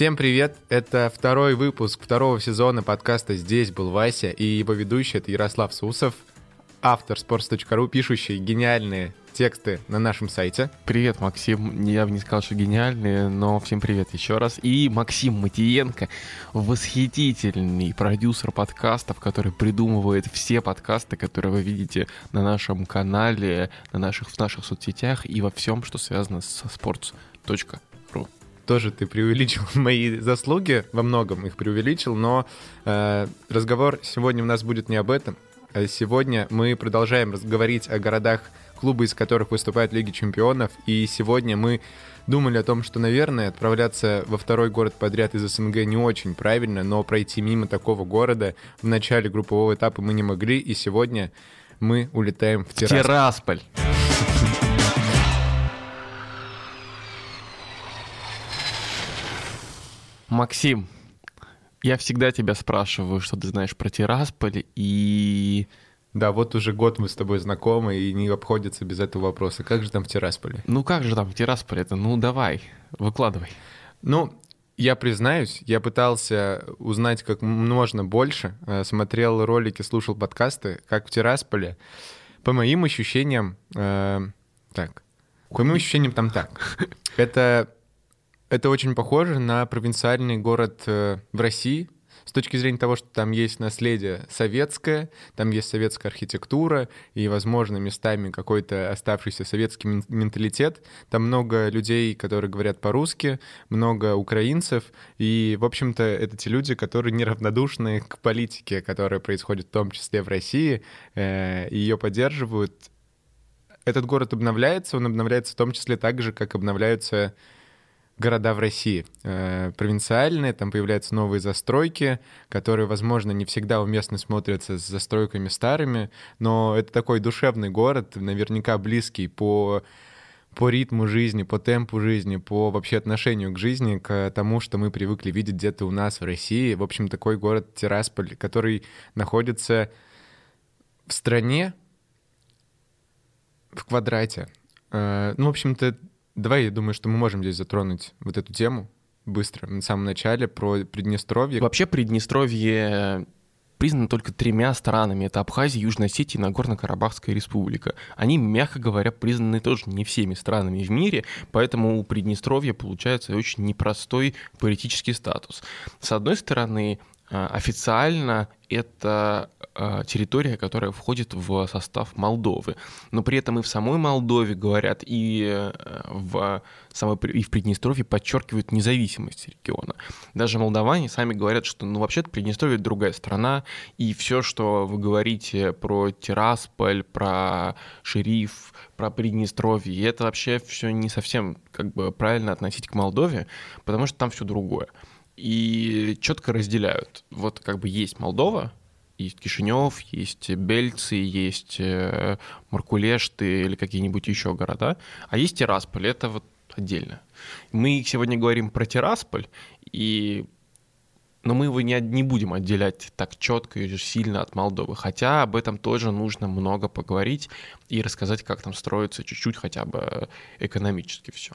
Всем привет! Это второй выпуск второго сезона подкаста «Здесь был Вася» и его ведущий — это Ярослав Сусов, автор sports.ru, пишущий гениальные тексты на нашем сайте. Привет, Максим. Я бы не сказал, что гениальные, но всем привет еще раз. И Максим Матиенко, восхитительный продюсер подкастов, который придумывает все подкасты, которые вы видите на нашем канале, на наших, в наших соцсетях и во всем, что связано со sports.ru тоже ты преувеличил мои заслуги, во многом их преувеличил, но э, разговор сегодня у нас будет не об этом. А сегодня мы продолжаем говорить о городах, клубы из которых выступают в Лиге Чемпионов, и сегодня мы думали о том, что, наверное, отправляться во второй город подряд из СНГ не очень правильно, но пройти мимо такого города в начале группового этапа мы не могли, и сегодня мы улетаем в Тирасполь. Тирасполь. Максим, я всегда тебя спрашиваю, что ты знаешь про Тирасполь, и... Да, вот уже год мы с тобой знакомы, и не обходится без этого вопроса. Как же там в Тирасполе? Ну как же там в Тирасполе-то? Ну давай, выкладывай. Ну, я признаюсь, я пытался узнать как можно больше, э, смотрел ролики, слушал подкасты, как в Тирасполе. По моим ощущениям, э, так, по моим ощущениям там так. Это это очень похоже на провинциальный город э, в России, с точки зрения того, что там есть наследие советское, там есть советская архитектура и, возможно, местами какой-то оставшийся советский менталитет. Там много людей, которые говорят по-русски, много украинцев, и, в общем-то, это те люди, которые неравнодушны к политике, которая происходит в том числе в России, э, и ее поддерживают. Этот город обновляется, он обновляется в том числе так же, как обновляются города в России. Э, провинциальные, там появляются новые застройки, которые, возможно, не всегда уместно смотрятся с застройками старыми, но это такой душевный город, наверняка близкий по по ритму жизни, по темпу жизни, по вообще отношению к жизни, к тому, что мы привыкли видеть где-то у нас в России. В общем, такой город Тирасполь, который находится в стране в квадрате. Э, ну, в общем-то, Давай, я думаю, что мы можем здесь затронуть вот эту тему быстро, на самом начале, про Приднестровье. Вообще Приднестровье признано только тремя странами. Это Абхазия, Южная Осетия и Нагорно-Карабахская республика. Они, мягко говоря, признаны тоже не всеми странами в мире, поэтому у Приднестровья получается очень непростой политический статус. С одной стороны, а, официально это а, территория, которая входит в состав Молдовы. Но при этом и в самой Молдове говорят, и э, в, самой, и в Приднестровье подчеркивают независимость региона. Даже молдаване сами говорят, что ну вообще-то Приднестровье другая страна, и все, что вы говорите про Тирасполь, про Шериф, про Приднестровье, это вообще все не совсем как бы правильно относить к Молдове, потому что там все другое и четко разделяют. Вот как бы есть Молдова, есть Кишинев, есть Бельцы, есть э, Маркулешты или какие-нибудь еще города, а есть Тирасполь, это вот отдельно. Мы сегодня говорим про Тирасполь, и но мы его не, не будем отделять так четко и сильно от Молдовы, хотя об этом тоже нужно много поговорить и рассказать, как там строится чуть-чуть хотя бы экономически все.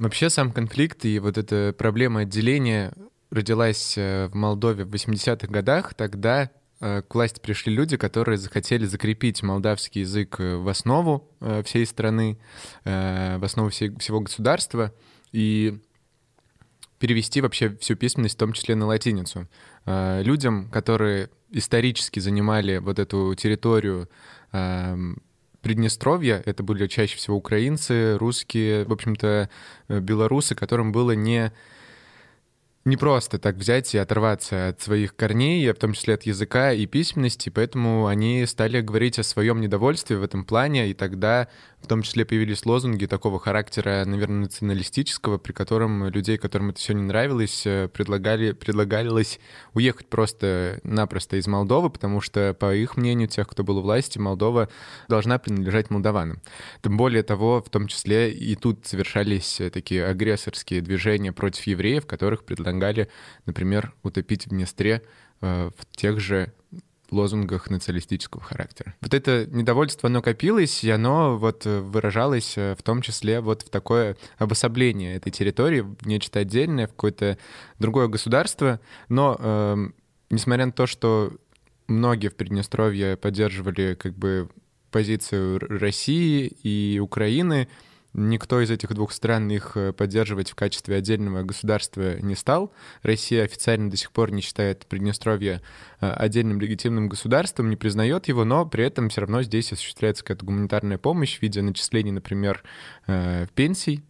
Вообще сам конфликт и вот эта проблема отделения родилась э, в Молдове в 80-х годах. Тогда э, к власти пришли люди, которые захотели закрепить молдавский язык э, в основу всей страны, в основу всего государства и перевести вообще всю письменность, в том числе на латиницу. Людям, которые исторически занимали вот эту территорию эм, Приднестровья, это были чаще всего украинцы, русские, в общем-то, э, белорусы, которым было не не просто так взять и оторваться от своих корней, в том числе от языка и письменности, поэтому они стали говорить о своем недовольстве в этом плане, и тогда в том числе появились лозунги такого характера, наверное, националистического, при котором людей, которым это все не нравилось, э, предлагали, предлагалось уехать просто-напросто из Молдовы, потому что, по их мнению, тех, кто был у власти, Молдова должна принадлежать молдаванам. Тем более того, в том числе и тут совершались такие агрессорские движения против евреев, которых предлагали предлагали, например, утопить в Днестре э, в тех же лозунгах националистического характера. Вот это недовольство, оно копилось, и оно вот выражалось в том числе вот в такое обособление этой территории в нечто отдельное, в какое-то другое государство. Но э, несмотря на то, что многие в Приднестровье поддерживали как бы позицию России и Украины, Никто из этих двух стран их э, поддерживать в качестве отдельного государства не стал. Россия официально до сих пор не считает Приднестровье э, отдельным легитимным государством, не признает его, но при этом все равно здесь осуществляется какая-то гуманитарная помощь в виде начислений, например, э, пенсий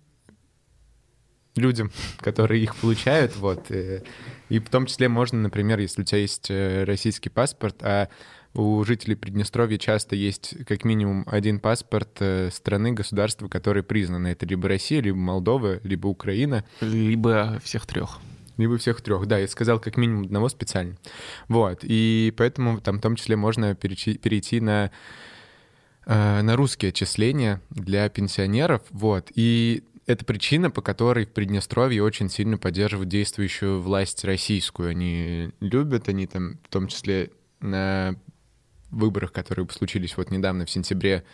людям, которые их получают, вот. И в том числе можно, например, если у тебя есть российский паспорт, а у жителей Приднестровья часто есть как минимум один паспорт э, страны, государства, которые признаны. Это либо Россия, либо Молдова, либо Украина. Либо всех трех. Либо всех трех, да, я сказал как минимум одного специально. Вот, и поэтому там в том числе можно перейти, на, э, на русские отчисления для пенсионеров, вот, и это причина, по которой в Приднестровье очень сильно поддерживают действующую власть российскую. Они любят, они там в том числе на выборах, которые случились вот недавно в сентябре,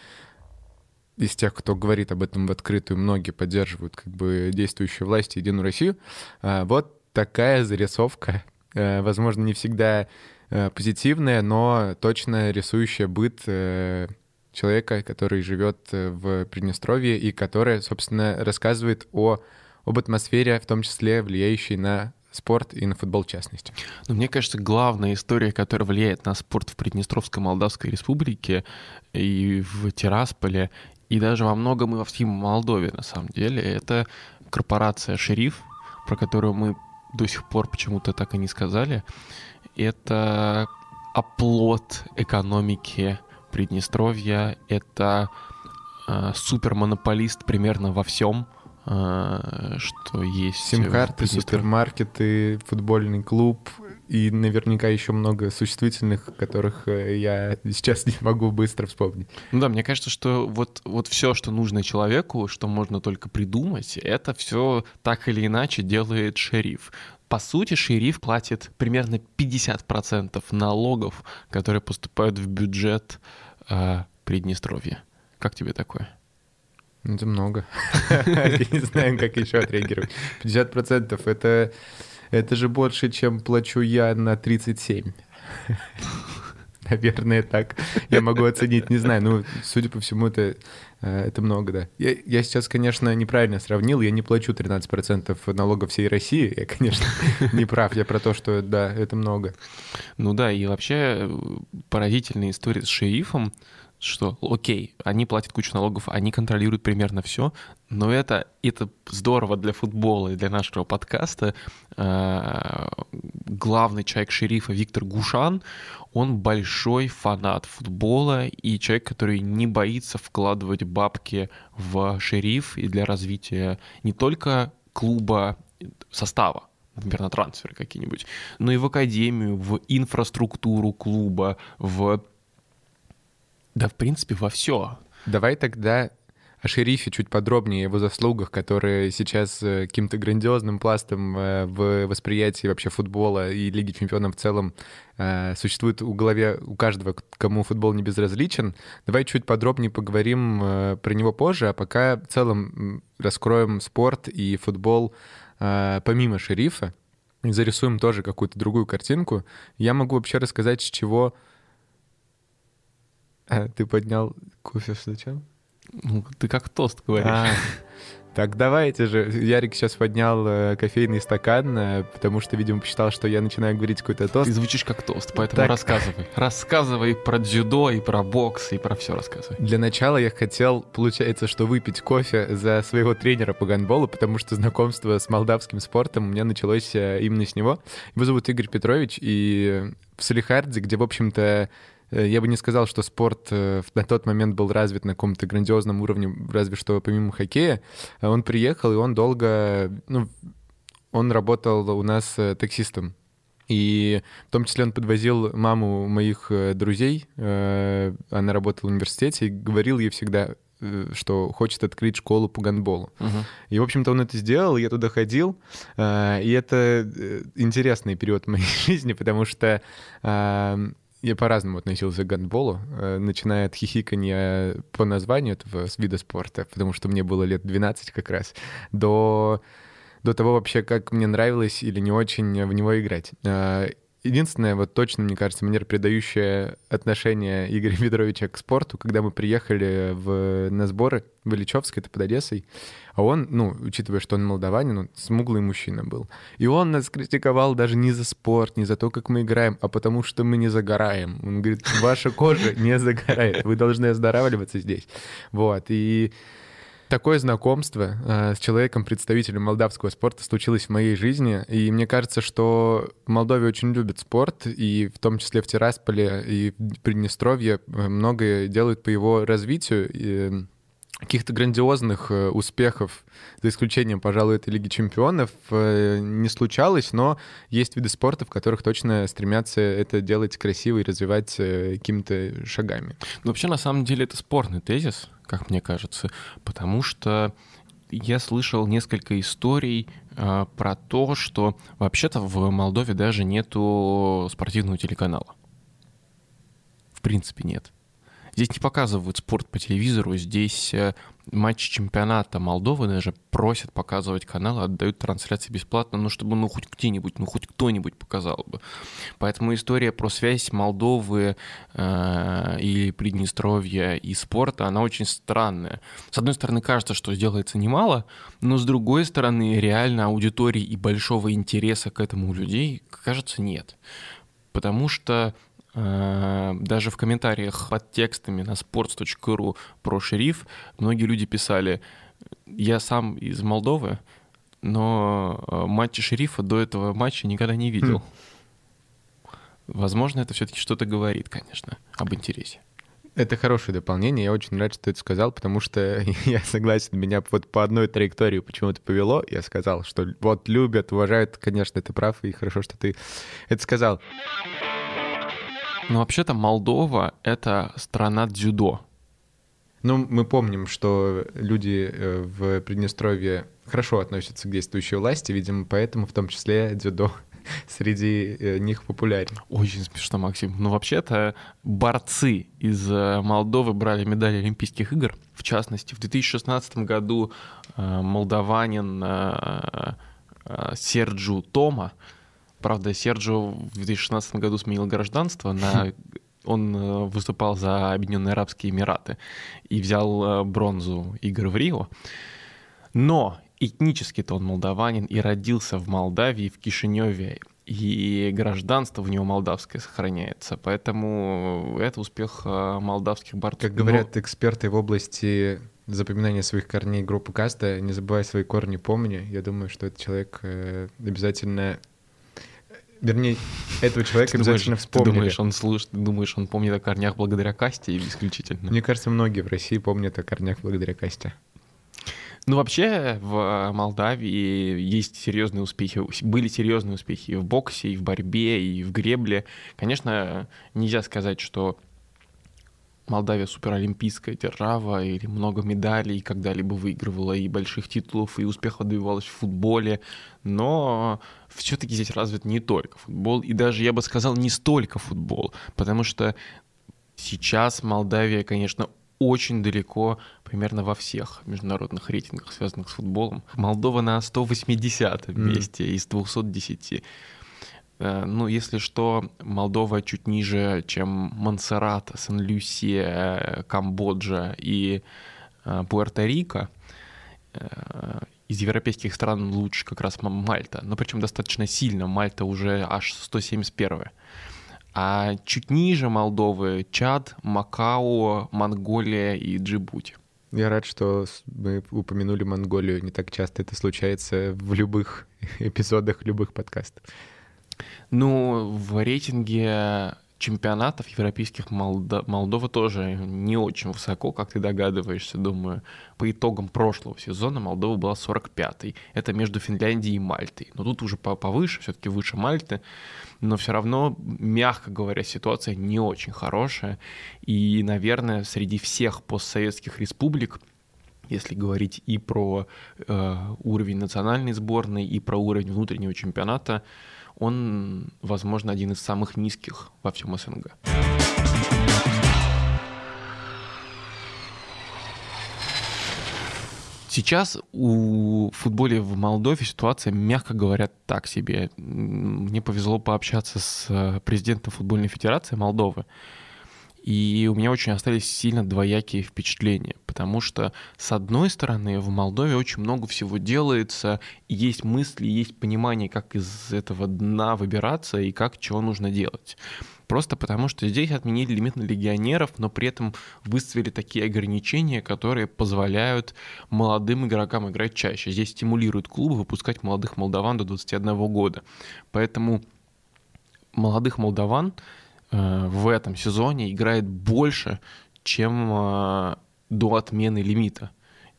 из тех, кто говорит об этом в открытую, многие поддерживают как бы действующую власть Единую Россию. А, вот такая зарисовка, э, возможно, не всегда э, позитивная, но точно рисующая быт э, человека, который живет в Приднестровье и которая, собственно, рассказывает о, об атмосфере, в том числе влияющей на спорт и на футбол в частности. Но мне кажется, главная история, которая влияет на спорт в Приднестровской Молдавской Республике и в Тирасполе, и даже во многом и во всей Молдове, на самом деле, это корпорация «Шериф», про которую мы до сих пор почему-то так и не сказали. Это оплот экономики Приднестровья, это э, супермонополист примерно во всем, что есть... Сим-карты, супермаркеты, футбольный клуб и наверняка еще много существительных, которых э, я сейчас не могу быстро вспомнить. Ну да, мне кажется, что вот, вот все, что нужно человеку, что можно только придумать, это все так или иначе делает шериф. По сути, шериф платит примерно 50% налогов, которые поступают в бюджет э, Приднестровья. Как тебе такое? Это много. Я не знаю, как еще отреагировать. 50% это, это же больше, чем плачу я на 37. Наверное, так я могу оценить, не знаю. Ну, судя по всему, это, э, это много, да. Я, я сейчас, конечно, неправильно сравнил. Я не плачу 13% налогов всей России. Я, конечно, не прав. Я про то, что, да, это много. Ну да, и вообще э, поразительная история с шерифом что, окей, они платят кучу налогов, они контролируют примерно все, но это, это здорово для футбола и для нашего подкаста. А, главный человек шерифа Виктор Гушан, он большой фанат футбола и человек, который не боится вкладывать бабки в шериф и для развития не только клуба состава, например, на трансферы какие-нибудь, но и в академию, в инфраструктуру клуба, в да, в принципе, во все. Давай тогда о шерифе чуть подробнее, его заслугах, которые сейчас э, каким-то грандиозным пластом э, в восприятии вообще футбола и Лиги Чемпионов в целом э, существует у голове у каждого, кому футбол не безразличен. Давай чуть подробнее поговорим про него позже, а пока в целом раскроем спорт и футбол помимо шерифа и зарисуем тоже какую-то другую картинку. Я могу вообще рассказать, с чего а, ты поднял кофе зачем? Ну, ты как тост говоришь. А, так давайте же. Ярик сейчас поднял э, кофейный стакан, э, потому что, видимо, посчитал, что я начинаю говорить какой-то тост. Ты звучишь как тост, поэтому так. рассказывай. Рассказывай про дзюдо и про бокс и про все рассказывай. Для начала я хотел, получается, что выпить кофе за своего тренера по гандболу, потому что знакомство с молдавским спортом у меня началось э, именно с него. Его зовут Игорь Петрович, и в Салихарде, где, в общем-то, я бы не сказал, что спорт э, на тот момент был развит на каком-то грандиозном уровне, разве что помимо хоккея. Э, он приехал, и он долго... Ну, он работал у нас таксистом. И в том числе он подвозил маму моих друзей, она работала в университете, и говорил ей всегда, что хочет открыть школу по гандболу. Uh-huh. И, в общем-то, он это сделал, я туда ходил, и это интересный период в моей жизни, потому что я по-разному относился к гандболу, э, начиная от хихикания по названию этого вида спорта, потому что мне было лет 12 как раз, до, до того вообще, как мне нравилось или не очень в него играть. Единственное, вот точно, мне кажется, манера, передающая отношение Игоря Федоровича к спорту, когда мы приехали в, на сборы в Ильичевск, это под Одессой, а он, ну, учитывая, что он молдаванин, он смуглый мужчина был. И он нас критиковал даже не за спорт, не за то, как мы играем, а потому что мы не загораем. Он говорит, ваша кожа не загорает, вы должны оздоравливаться здесь. Вот, и Такое знакомство э, с человеком, представителем молдавского спорта, случилось в моей жизни. И мне кажется, что в Молдове очень любят спорт, и в том числе в Тирасполе и в Приднестровье э, многое делают по его развитию. И каких-то грандиозных э, успехов, за исключением, пожалуй, этой Лиги Чемпионов, э, не случалось, но есть виды спорта, в которых точно стремятся это делать красиво и развивать э, какими-то шагами. Ну, вообще, на самом деле, это спорный тезис, как мне кажется, потому что я слышал несколько историй э, про то, что вообще-то в Молдове даже нету спортивного телеканала. В принципе, нет. Здесь не показывают спорт по телевизору, здесь э, матчи чемпионата Молдовы даже просят показывать каналы, отдают трансляции бесплатно, ну, чтобы ну хоть где-нибудь, ну, хоть кто-нибудь показал бы. Поэтому история про связь Молдовы э, или Приднестровья и спорта, она очень странная. С одной стороны, кажется, что сделается немало, но с другой стороны, реально аудитории и большого интереса к этому у людей, кажется, нет. Потому что даже в комментариях под текстами на sports.ru про шериф многие люди писали, я сам из Молдовы, но э, матча шерифа до этого матча никогда не видел. Хм. Возможно, это все-таки что-то говорит, конечно, об интересе. Это хорошее дополнение. Я очень рад, что ты это сказал, потому что я согласен, меня вот по одной траектории почему-то повело. Я сказал, что вот любят, уважают, конечно, ты прав, и хорошо, что ты это сказал. Ну, вообще-то Молдова — это страна дзюдо. Ну, мы помним, что люди э, в Приднестровье хорошо относятся к действующей власти, видимо, поэтому в том числе дзюдо среди э, них популярен. Очень смешно, Максим. Ну, вообще-то борцы из э, Молдовы брали медали Олимпийских игр. В частности, в 2016 году молдаванин Серджу Тома Правда, Серджио в 2016 году сменил гражданство на он э, выступал за Объединенные Арабские Эмираты и взял э, бронзу игр в Рио. Но этнически-то он молдаванин и родился в Молдавии, в Кишиневе, и гражданство в него молдавское сохраняется. Поэтому это успех э, молдавских борцов. Как говорят Но... эксперты в области запоминания своих корней группы Каста, не забывай свои корни, помни. Я думаю, что этот человек обязательно Вернее, этого человека ты обязательно думаешь, вспомнили. Ты думаешь, он слушает, ты думаешь, он помнит о корнях благодаря Касте или исключительно? Мне кажется, многие в России помнят о корнях благодаря Касте. Ну, вообще, в Молдавии есть серьезные успехи, были серьезные успехи и в боксе, и в борьбе, и в гребле. Конечно, нельзя сказать, что Молдавия суперолимпийская держава, или много медалей когда-либо выигрывала, и больших титулов, и успехов добивалась в футболе, но все-таки здесь развит не только футбол, и даже, я бы сказал, не столько футбол, потому что сейчас Молдавия, конечно, очень далеко примерно во всех международных рейтингах, связанных с футболом. Молдова на 180 месте mm. из 210. Э, ну, если что, Молдова чуть ниже, чем Монсеррат, Сан-Люсия, Камбоджа и э, Пуэрто-Рико. Э, из европейских стран лучше как раз Мальта, но причем достаточно сильно. Мальта уже аж 171. А чуть ниже Молдовы Чад, Макао, Монголия и Джибути. Я рад, что мы упомянули Монголию. Не так часто это случается в любых эпизодах любых подкастов. Ну, в рейтинге чемпионатов европейских Молдо... Молдова тоже не очень высоко, как ты догадываешься, думаю. По итогам прошлого сезона Молдова была 45-й. Это между Финляндией и Мальтой. Но тут уже повыше, все-таки выше Мальты. Но все равно, мягко говоря, ситуация не очень хорошая. И, наверное, среди всех постсоветских республик если говорить и про э, уровень национальной сборной, и про уровень внутреннего чемпионата, он, возможно, один из самых низких во всем СНГ. Сейчас у футболе в Молдове ситуация, мягко говоря, так себе. Мне повезло пообщаться с э, президентом футбольной федерации Молдовы. И у меня очень остались сильно двоякие впечатления, потому что, с одной стороны, в Молдове очень много всего делается, есть мысли, есть понимание, как из этого дна выбираться и как чего нужно делать. Просто потому, что здесь отменили лимит на легионеров, но при этом выставили такие ограничения, которые позволяют молодым игрокам играть чаще. Здесь стимулируют клубы выпускать молодых молдаван до 21 года. Поэтому молодых молдаван в этом сезоне играет больше, чем э, до отмены лимита.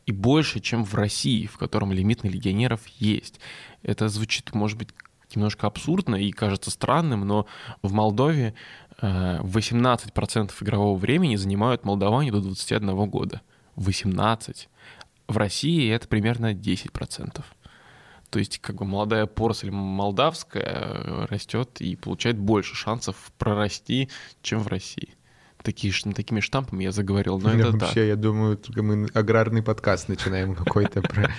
И больше, чем в России, в котором лимит на легионеров есть. Это звучит, может быть, немножко абсурдно и кажется странным, но в Молдове 18% э, игрового времени занимают молдаване до 21 года. 18. В России это примерно 10%. То есть как бы молодая поросль молдавская э, растет и получает больше шансов прорасти, чем в России такие, такими штампами я заговорил, но это Вообще, так. я думаю, мы аграрный подкаст начинаем какой-то про,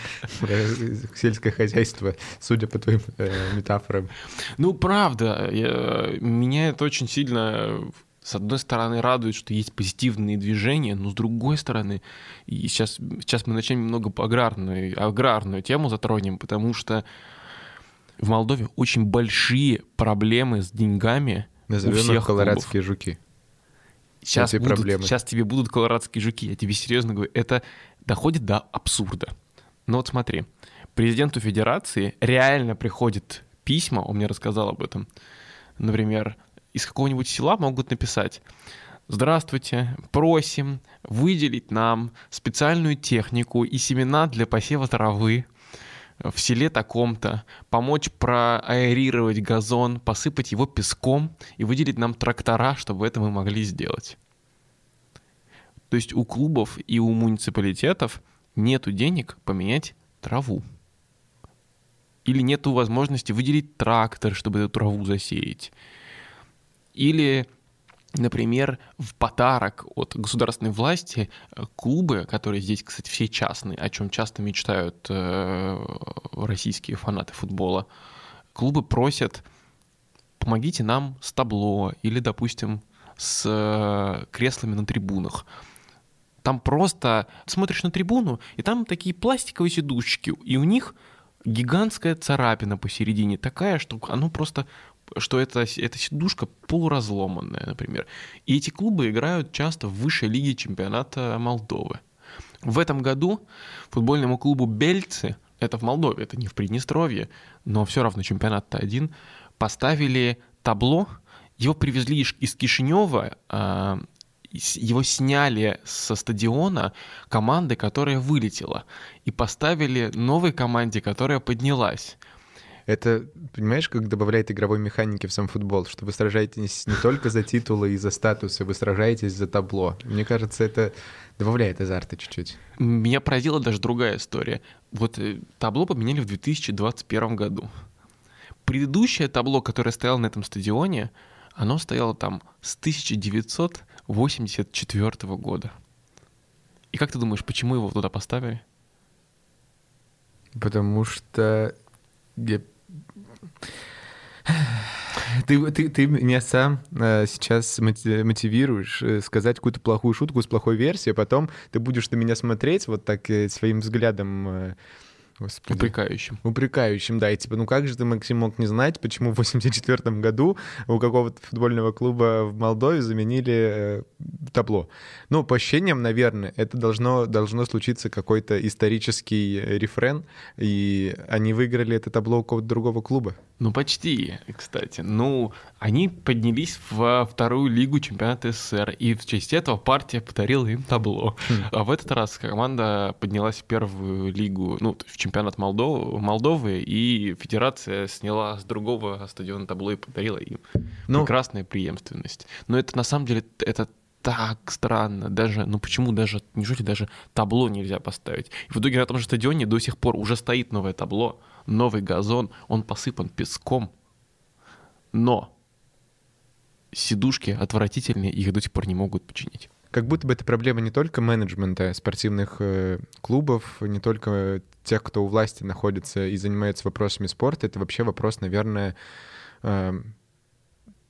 сельское хозяйство, судя по твоим э, метафорам. Ну, правда, меня это очень сильно с одной стороны, радует, что есть позитивные движения, но с другой стороны, и сейчас, сейчас мы начнем немного по аграрную, аграрную тему затронем, потому что в Молдове очень большие проблемы с деньгами Назовем у всех колорадские клубов. жуки сейчас, будут, проблемы. сейчас тебе будут колорадские жуки, я тебе серьезно говорю, это доходит до абсурда. Но вот смотри, президенту федерации реально приходит письма, он мне рассказал об этом, например, из какого-нибудь села могут написать Здравствуйте, просим выделить нам специальную технику и семена для посева травы в селе таком-то, помочь проаэрировать газон, посыпать его песком и выделить нам трактора, чтобы это мы могли сделать. То есть у клубов и у муниципалитетов нету денег поменять траву. Или нету возможности выделить трактор, чтобы эту траву засеять. Или Например, в подарок от государственной власти э, клубы, которые здесь, кстати, все частные, о чем часто мечтают э, российские фанаты футбола, клубы просят помогите нам с табло или, допустим, с э, креслами на трибунах. Там просто смотришь на трибуну, и там такие пластиковые сидушечки, и у них гигантская царапина посередине, такая, что оно просто что это, эта сидушка полуразломанная, например. И эти клубы играют часто в высшей лиге чемпионата Молдовы. В этом году футбольному клубу «Бельцы», это в Молдове, это не в Приднестровье, но все равно чемпионат-то один, поставили табло, его привезли из Кишинева, а, его сняли со стадиона команды, которая вылетела, и поставили новой команде, которая поднялась. Это, понимаешь, как добавляет игровой механики в сам футбол, что вы сражаетесь не только за титулы и за статусы, вы сражаетесь за табло. Мне кажется, это добавляет азарта чуть-чуть. Меня поразила даже другая история. Вот э, табло поменяли в 2021 году. Предыдущее табло, которое стояло на этом стадионе, оно стояло там с 1984 года. И как ты думаешь, почему его туда поставили? Потому что ты, ты, ты меня сам э, сейчас мотивируешь э, сказать какую-то плохую шутку с плохой версией, а потом ты будешь на меня смотреть вот так э, своим взглядом э, Господи. Упрекающим. Упрекающим, да. И типа, ну как же ты, Максим, мог не знать, почему в 84 году у какого-то футбольного клуба в Молдове заменили э, табло? Ну, по ощущениям, наверное, это должно, должно случиться какой-то исторический рефрен, и они выиграли это табло у какого-то другого клуба. Ну, почти, кстати. Ну, они поднялись во вторую лигу чемпионата СССР, и в честь этого партия подарила им табло. Хм. А в этот раз команда поднялась в первую лигу, ну, в чемпионат чемпионат Молдовы, Молдовы, и федерация сняла с другого стадиона табло и подарила им. Ну, Прекрасная преемственность. Но это на самом деле это так странно. Даже, ну почему даже, неужели даже табло нельзя поставить? И в итоге на том же стадионе до сих пор уже стоит новое табло, новый газон, он посыпан песком. Но сидушки отвратительные, их до сих пор не могут починить. Как будто бы это проблема не только менеджмента спортивных э, клубов, не только тех, кто у власти находится и занимается вопросами спорта, это вообще вопрос, наверное, э,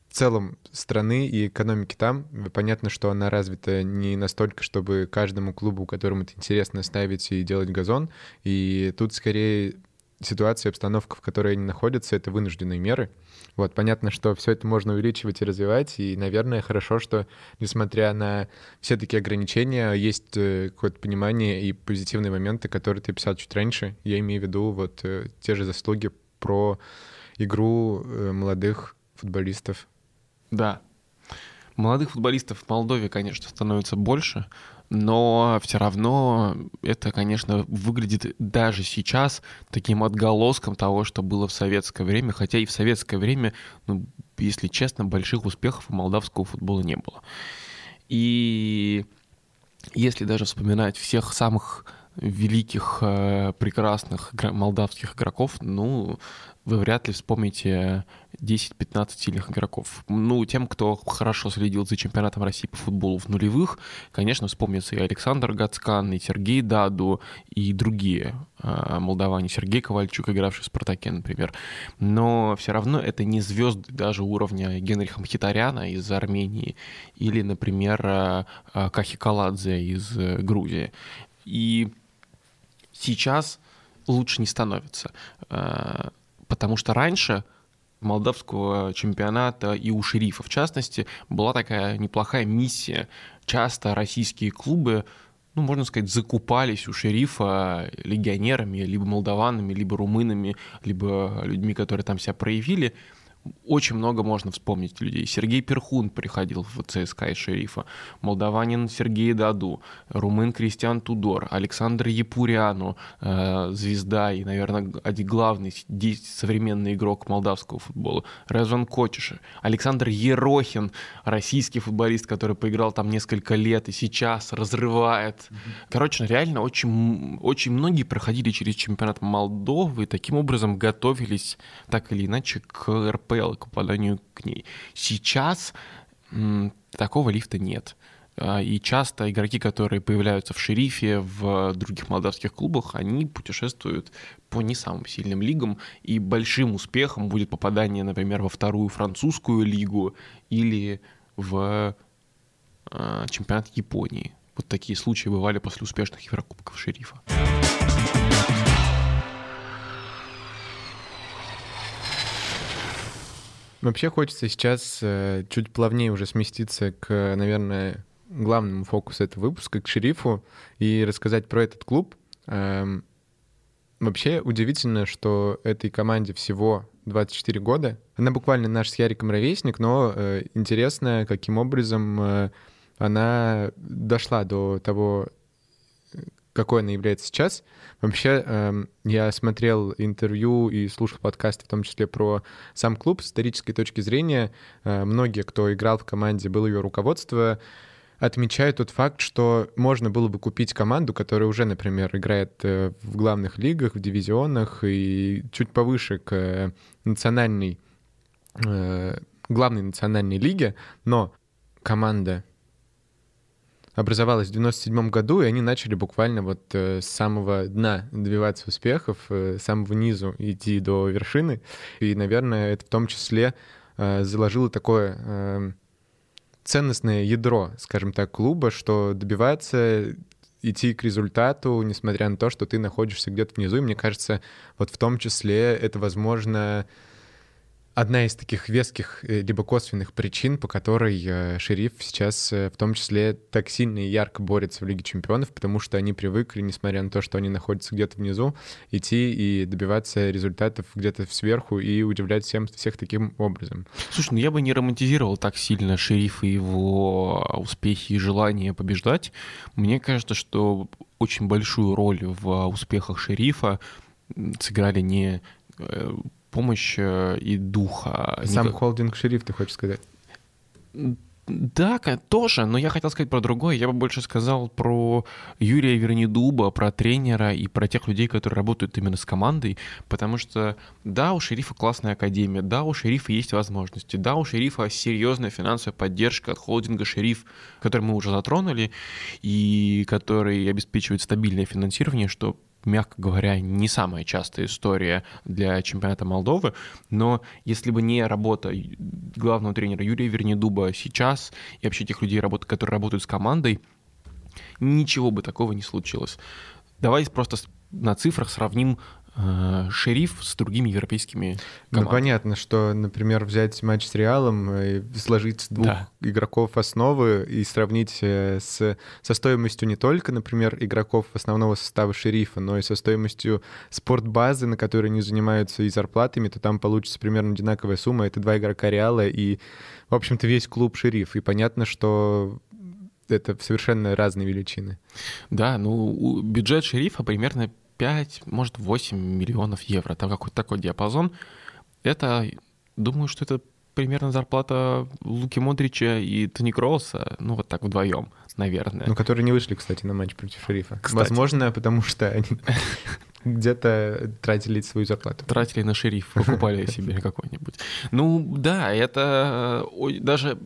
в целом страны и экономики там. Понятно, что она развита не настолько, чтобы каждому клубу, которому это интересно, ставить и делать газон. И тут скорее ситуация, обстановка, в которой они находятся, это вынужденные меры. Вот, понятно, что все это можно увеличивать и развивать, и, наверное, хорошо, что, несмотря на все такие ограничения, есть э, какое-то понимание и позитивные моменты, которые ты писал чуть раньше. Я имею в виду вот э, те же заслуги про игру э, молодых футболистов. Да. Молодых футболистов в Молдове, конечно, становится больше, но все равно это, конечно, выглядит даже сейчас таким отголоском того, что было в советское время, хотя и в советское время, ну, если честно, больших успехов у молдавского футбола не было. И если даже вспоминать всех самых великих, э, прекрасных молдавских игроков, ну, вы вряд ли вспомните 10-15 сильных игроков. Ну, тем, кто хорошо следил за чемпионатом России по футболу в нулевых, конечно, вспомнится и Александр Гацкан, и Сергей Даду, и другие э, молдаване. Сергей Ковальчук, игравший в «Спартаке», например. Но все равно это не звезды даже уровня Генриха Мхитаряна из Армении или, например, э, Кахи Каладзе из Грузии. И сейчас лучше не становится потому что раньше молдавского чемпионата и у шерифа, в частности, была такая неплохая миссия. Часто российские клубы ну, можно сказать, закупались у шерифа легионерами, либо молдаванами, либо румынами, либо людьми, которые там себя проявили – очень много можно вспомнить людей. Сергей Перхун приходил в ЦСКА из Шерифа, молдаванин Сергей Даду, румын Кристиан Тудор, Александр Япуряну, э, звезда и, наверное, один главный современный игрок молдавского футбола, Резван Котиша, Александр Ерохин, российский футболист, который поиграл там несколько лет и сейчас разрывает. Короче, реально очень, очень многие проходили через чемпионат Молдовы и таким образом готовились так или иначе к РП РПЛ к попаданию к ней. Сейчас такого лифта нет. А, и часто игроки, которые появляются в шерифе, в других молдавских клубах, они путешествуют по не самым сильным лигам, и большим успехом будет попадание, например, во вторую французскую лигу или в э, чемпионат Японии. Вот такие случаи бывали после успешных Еврокубков шерифа. Вообще хочется сейчас э, чуть плавнее уже сместиться к, наверное, главному фокусу этого выпуска, к шерифу, и рассказать про этот клуб. Эм, вообще удивительно, что этой команде всего 24 года. Она буквально наш с Яриком ровесник, но э, интересно, каким образом э, она дошла до того какой она является сейчас. Вообще, э, я смотрел интервью и слушал подкасты, в том числе про сам клуб с исторической точки зрения. Э, многие, кто играл в команде, был ее руководство, отмечают тот факт, что можно было бы купить команду, которая уже, например, играет э, в главных лигах, в дивизионах и чуть повыше к национальной, э, главной национальной лиге, но команда образовалась в 97 году, и они начали буквально вот э, с самого дна добиваться успехов, э, с самого низу идти до вершины. И, наверное, это в том числе э, заложило такое ценностное ядро, скажем так, клуба, что добиваться идти к результату, несмотря на то, что ты находишься где-то внизу. И мне кажется, вот в том числе это возможно одна из таких веских э, либо косвенных причин, по которой э, шериф сейчас э, в том числе так сильно и ярко борется в Лиге Чемпионов, потому что они привыкли, несмотря на то, что они находятся где-то внизу, идти и добиваться результатов где-то сверху и удивлять всем, всех таким образом. Слушай, ну я бы не романтизировал так сильно шериф и его успехи и желание побеждать. Мне кажется, что очень большую роль в успехах шерифа сыграли не помощь э, и духа. Сам Никак... холдинг шериф, ты хочешь сказать? Да, тоже, но я хотел сказать про другое. Я бы больше сказал про Юрия Вернидуба, про тренера и про тех людей, которые работают именно с командой, потому что да, у шерифа классная академия, да, у шерифа есть возможности, да, у шерифа серьезная финансовая поддержка от холдинга «Шериф», который мы уже затронули, и который обеспечивает стабильное финансирование, что мягко говоря, не самая частая история для чемпионата Молдовы, но если бы не работа главного тренера Юрия Вернедуба сейчас и вообще тех людей, которые работают с командой, ничего бы такого не случилось. Давай просто на цифрах сравним шериф с другими европейскими ну, командами. Ну, понятно, что, например, взять матч с Реалом, и сложить двух да. игроков основы и сравнить э, с, со стоимостью не только, например, игроков основного состава шерифа, но и со стоимостью спортбазы, на которой они занимаются, и зарплатами, то там получится примерно одинаковая сумма. Это два игрока Реала и, в общем-то, весь клуб шериф. И понятно, что это совершенно разные величины. Да, ну бюджет шерифа примерно 5, может 8 миллионов евро, там какой-то такой диапазон. Это, думаю, что это примерно зарплата Луки Модрича и Тони Кросса, ну вот так вдвоем, наверное. Ну, которые не вышли, кстати, на матч против Шерифа. Кстати. Возможно, потому что они где-то тратили свою зарплату. Тратили на шериф, покупали себе какой-нибудь. Ну да, это даже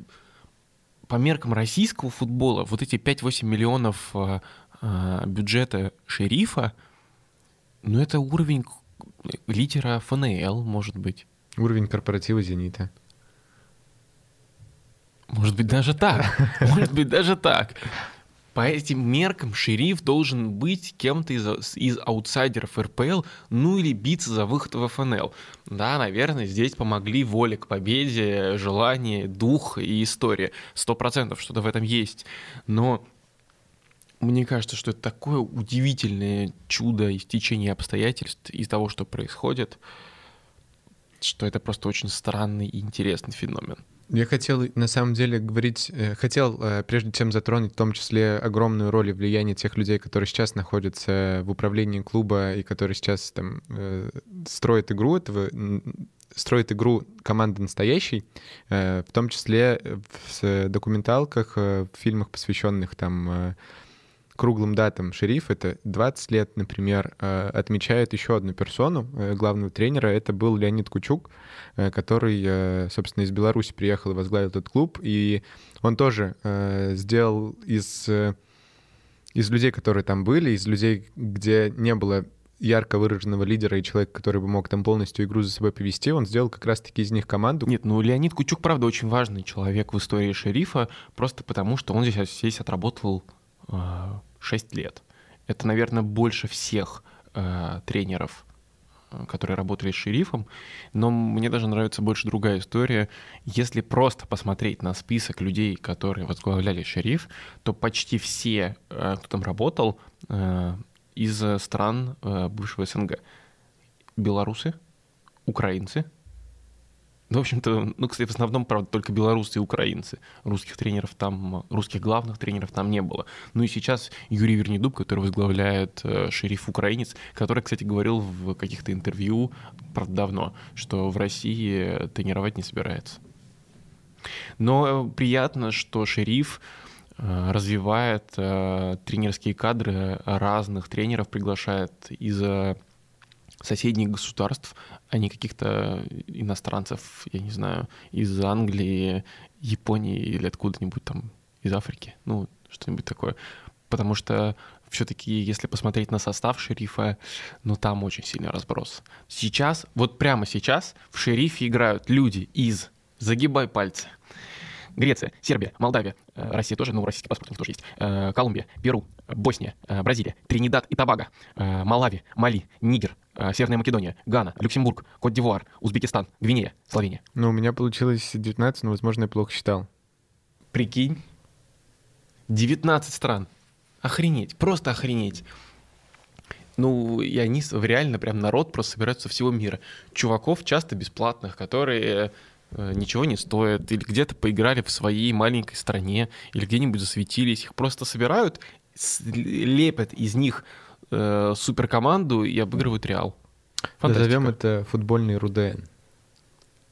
по меркам российского футбола вот эти 5-8 миллионов а, а, бюджета шерифа, ну, это уровень лидера ФНЛ, может быть. Уровень корпоратива «Зенита». Может быть, даже так. Может быть, даже так. По этим меркам шериф должен быть кем-то из, из аутсайдеров РПЛ, ну или биться за выход в ФНЛ. Да, наверное, здесь помогли воля к победе, желание, дух и история. Сто процентов что-то в этом есть. Но мне кажется, что это такое удивительное чудо из течения обстоятельств, из того, что происходит, что это просто очень странный и интересный феномен. Я хотел, на самом деле, говорить, э, хотел э, прежде чем затронуть в том числе огромную роль и влияние тех людей, которые сейчас находятся в управлении клуба и которые сейчас там э, строят игру этого, строит игру команды настоящей, в том числе в документалках, в фильмах, посвященных там круглым датам шериф, это 20 лет, например, э, отмечает еще одну персону э, главного тренера. Это был Леонид Кучук, э, который, собственно, из Беларуси приехал и возглавил этот клуб. И он тоже сделал из, из людей, которые там были, из людей, где не было ярко выраженного лидера и человека, который бы мог там полностью игру за собой повести, он сделал как раз-таки из них команду. Нет, ну Леонид Кучук, правда, очень важный человек в истории шерифа, просто потому что он здесь, здесь отработал 6 лет. Это, наверное, больше всех э, тренеров, э, которые работали с шерифом, но мне даже нравится больше другая история. Если просто посмотреть на список людей, которые возглавляли шериф, то почти все, э, кто там работал, э, из стран э, бывшего СНГ. Белорусы, украинцы, ну, в общем-то, ну, кстати, в основном, правда, только белорусы и украинцы. Русских тренеров там, русских главных тренеров там не было. Ну и сейчас Юрий Вернедуб, который возглавляет э, шериф украинец, который, кстати, говорил в каких-то интервью, правда, давно, что в России тренировать не собирается. Но приятно, что шериф э, развивает э, тренерские кадры разных тренеров, приглашает из соседних государств, а не каких-то иностранцев, я не знаю, из Англии, Японии или откуда-нибудь там из Африки, ну, что-нибудь такое. Потому что все-таки, если посмотреть на состав шерифа, ну там очень сильный разброс. Сейчас, вот прямо сейчас в шерифе играют люди из, загибай пальцы, Греция, Сербия, Молдавия, э, Россия тоже, ну, российский паспорт у тоже есть, э, Колумбия, Перу, Босния, э, Бразилия, Тринидад и Тобаго, Малави, Мали, Нигер, Северная Македония, Гана, Люксембург, Кот-д'Ивуар, Узбекистан, Гвинея, Словения. Ну, у меня получилось 19, но, возможно, я плохо считал. Прикинь, 19 стран. Охренеть, просто охренеть. Ну, и они реально прям народ просто собираются со всего мира. Чуваков часто бесплатных, которые Э, ничего не стоят, или где-то поиграли в своей маленькой стране, или где-нибудь засветились, их просто собирают, лепят из них э, суперкоманду и обыгрывают Реал. Назовем это футбольный РУДН.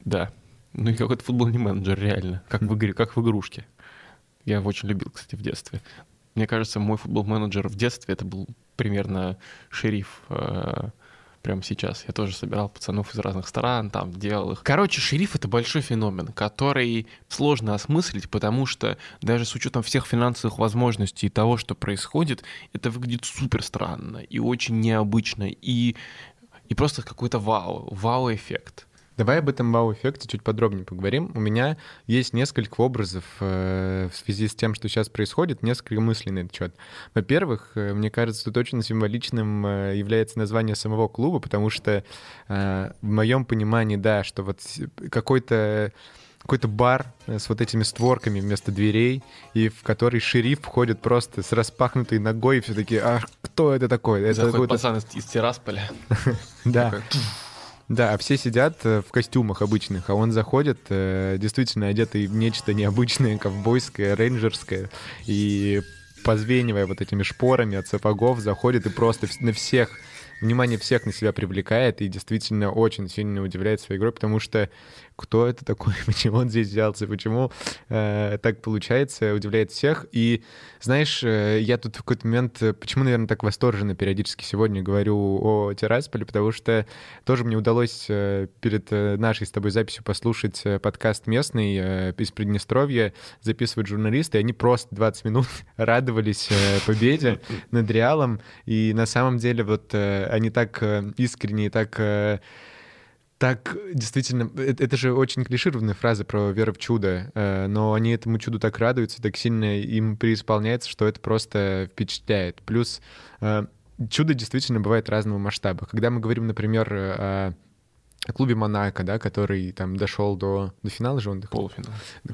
Да. Ну и какой-то футбольный менеджер, реально, как в игре, как в игрушке. Я его очень любил, кстати, в детстве. Мне кажется, мой футбол-менеджер в детстве это был примерно шериф э, прямо сейчас. Я тоже собирал пацанов из разных стран, там делал их. Короче, шериф — это большой феномен, который сложно осмыслить, потому что даже с учетом всех финансовых возможностей и того, что происходит, это выглядит супер странно и очень необычно, и, и просто какой-то вау, вау-эффект. Давай об этом вау-эффекте чуть подробнее поговорим. У меня есть несколько образов э, в связи с тем, что сейчас происходит, несколько мыслей на этот счет. Во-первых, э, мне кажется, тут очень символичным э, является название самого клуба, потому что в моем понимании, да, что вот какой-то какой-то бар с вот этими створками вместо дверей, и в который шериф входит просто с распахнутой ногой, и все таки а кто это такой? Это Заходит пацан из, из Тирасполя. Да. Да, а все сидят э, в костюмах обычных, а он заходит, э, действительно одетый в нечто необычное, ковбойское, рейнджерское, и позвенивая вот этими шпорами от сапогов, заходит и просто на всех внимание всех на себя привлекает и действительно очень сильно удивляет своей игрой, потому что кто это такой, почему он здесь взялся, почему э, так получается, удивляет всех. И знаешь, э, я тут в какой-то момент, э, почему, наверное, так восторженно периодически сегодня говорю о Тирасполе, потому что тоже мне удалось э, перед нашей с тобой записью послушать подкаст местный э, из Приднестровья, записывают журналисты, и они просто 20 минут радовались победе над Реалом, и на самом деле вот они так э, искренне и так э, так действительно, это, это же очень клишированная фраза про веру в чудо, э, но они этому чуду так радуются, так сильно им преисполняется, что это просто впечатляет. Плюс э, чудо действительно бывает разного масштаба. Когда мы говорим, например, о о клубе Монако, да, который там дошел до, до финала же он доходил. Полуфинал.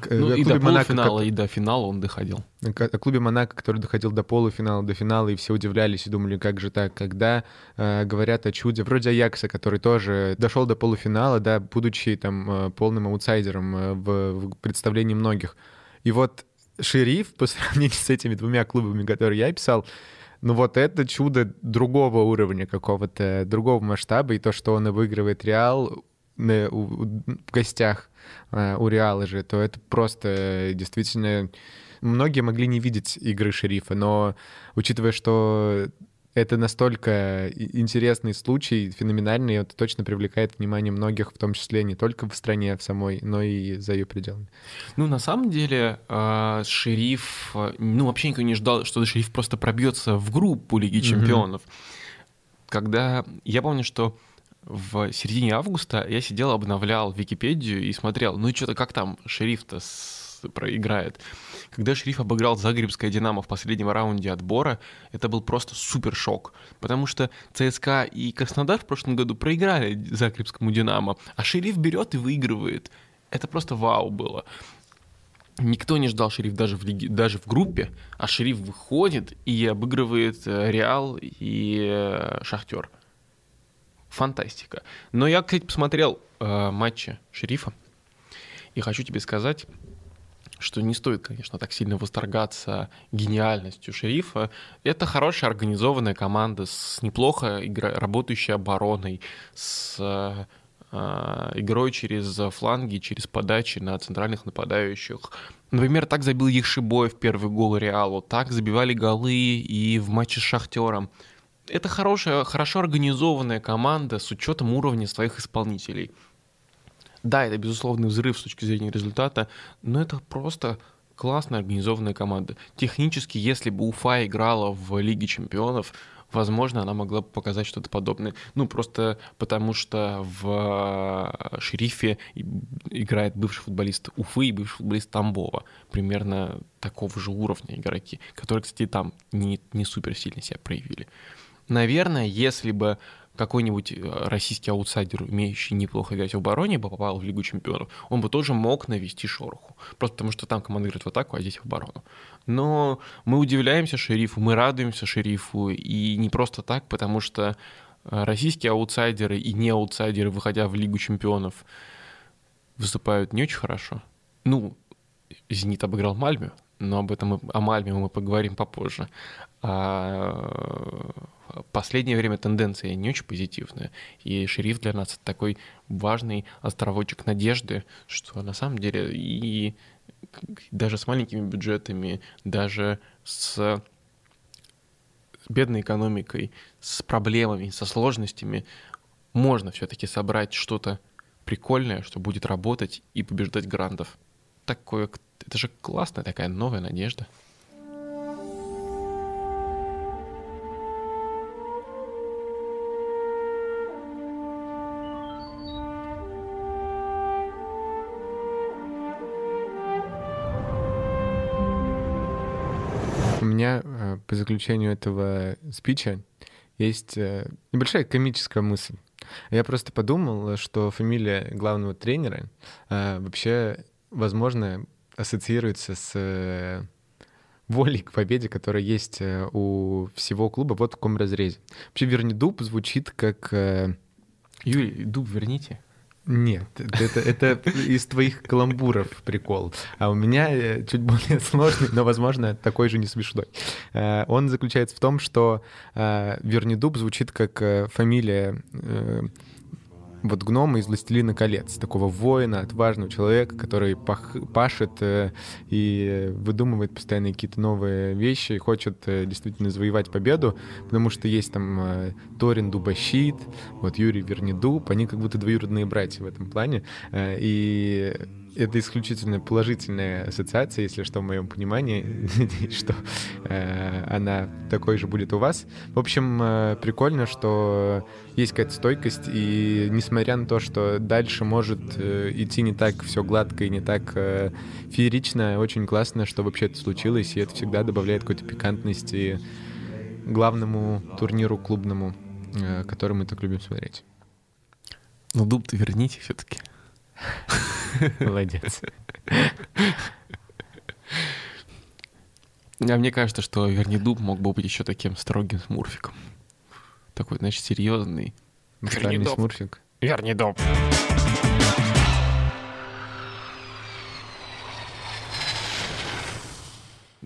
Э, ну, и до Монако, полуфинала, как... и до финала он доходил. О клубе Монако, который доходил до полуфинала, до финала, и все удивлялись и думали, как же так, когда э, говорят о чуде, вроде Аякса, который тоже дошел до полуфинала, да, будучи там э, полным аутсайдером э, в, в представлении многих. И вот Шериф, по сравнению с этими двумя клубами, которые я писал, ну вот это чудо другого уровня какого-то, другого масштаба, и то, что он выигрывает Реал у, в гостях э, у Реала же, то это просто действительно... Многие могли не видеть игры Шерифа, но учитывая, что это настолько интересный случай, феноменальный, и это точно привлекает внимание многих, в том числе не только в стране в самой, но и за ее пределами. Ну, на самом деле, э, шериф, ну, вообще никто не ждал, что шериф просто пробьется в группу Лиги Чемпионов. Mm-hmm. Когда я помню, что в середине августа я сидел, обновлял Википедию и смотрел, ну что-то как там шериф-то проиграет. Когда Шериф обыграл Загребское Динамо в последнем раунде отбора, это был просто супер шок, потому что ЦСКА и Краснодар в прошлом году проиграли Загребскому Динамо, а Шериф берет и выигрывает. Это просто вау было. Никто не ждал Шериф даже в, лиге, даже в группе, а Шериф выходит и обыгрывает э, Реал и э, Шахтер. Фантастика. Но я, кстати, посмотрел э, матчи Шерифа, и хочу тебе сказать, что не стоит, конечно, так сильно восторгаться гениальностью шерифа. Это хорошая организованная команда с неплохо игра... работающей обороной, с э, игрой через фланги, через подачи на центральных нападающих. Например, так забил Ехшибоев первый гол Реалу, так забивали голы и в матче с Шахтером. Это хорошая, хорошо организованная команда с учетом уровня своих исполнителей – да, это безусловный взрыв с точки зрения результата, но это просто классная организованная команда. Технически, если бы Уфа играла в Лиге чемпионов, возможно, она могла бы показать что-то подобное. Ну, просто потому что в э, «Шерифе» играет бывший футболист Уфы и бывший футболист Тамбова. Примерно такого же уровня игроки, которые, кстати, там не, не супер сильно себя проявили. Наверное, если бы какой-нибудь э, российский аутсайдер, умеющий неплохо играть в обороне, бы попал в Лигу чемпионов, он бы тоже мог навести шороху. Просто потому что там команда играет в атаку, а здесь в оборону. Но мы удивляемся шерифу, мы радуемся шерифу, и не просто так, потому что э, российские аутсайдеры и не аутсайдеры, выходя в Лигу чемпионов, выступают не очень хорошо. Ну, «Зенит» обыграл Мальмю, но об этом, о Мальме мы поговорим попозже. А последнее время тенденция не очень позитивная, и шериф для нас такой важный островочек надежды, что на самом деле и даже с маленькими бюджетами, даже с бедной экономикой, с проблемами, со сложностями, можно все-таки собрать что-то прикольное, что будет работать и побеждать грантов. Такое, это же классная такая новая надежда. У меня э, по заключению этого спича есть э, небольшая комическая мысль. Я просто подумал, что фамилия главного тренера э, вообще, возможно, ассоциируется с волей к победе, которая есть у всего клуба вот в каком разрезе. Вообще Вернидуб звучит как... Юрий, дуб верните. Нет, это, это из твоих каламбуров прикол. А у меня э, чуть более сложный, но, возможно, такой же не смешной. Э, он заключается в том, что э, Вернидуб звучит как фамилия вот гнома из «Властелина колец», такого воина, отважного человека, который пах, пашет э, и выдумывает постоянно какие-то новые вещи и хочет э, действительно завоевать победу, потому что есть там э, Торин Дубощит, вот Юрий Вернидуб, они как будто двоюродные братья в этом плане, э, и это исключительно положительная ассоциация, если что, в моем понимании. Надеюсь, что э, она такой же будет у вас. В общем, э, прикольно, что есть какая-то стойкость, и несмотря на то, что дальше может э, идти не так все гладко и не так феерично, очень классно, что вообще это случилось, и это всегда добавляет какой-то пикантности главному турниру клубному, который мы так любим смотреть. Ну, дуб-то верните все-таки. Молодец. А мне кажется, что Вернидуб мог бы быть еще таким строгим смурфиком. Такой, значит, серьезный. Вернидуб. смурфик. Вернидуб.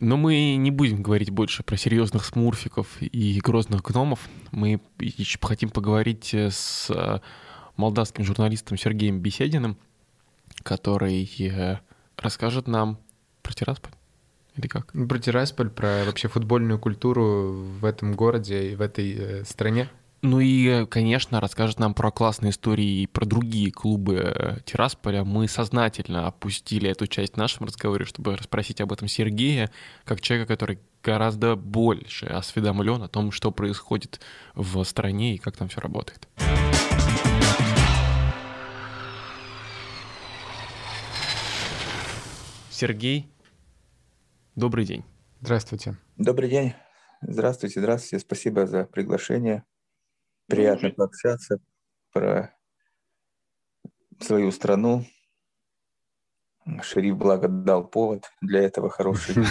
Но мы не будем говорить больше про серьезных смурфиков и грозных гномов. Мы еще хотим поговорить с молдавским журналистом Сергеем Бесединым, который э, расскажет нам про Тирасполь. Или как? Про Тирасполь, про вообще футбольную культуру в этом городе и в этой э, стране. Ну и, конечно, расскажет нам про классные истории и про другие клубы э, Тирасполя. Мы сознательно опустили эту часть в нашем разговоре, чтобы расспросить об этом Сергея, как человека, который гораздо больше осведомлен о том, что происходит в стране и как там все работает. Сергей, добрый день. Здравствуйте. Добрый день. Здравствуйте, здравствуйте. Спасибо за приглашение. Приятно пообщаться про свою страну. Шериф благо дал повод для этого хороший.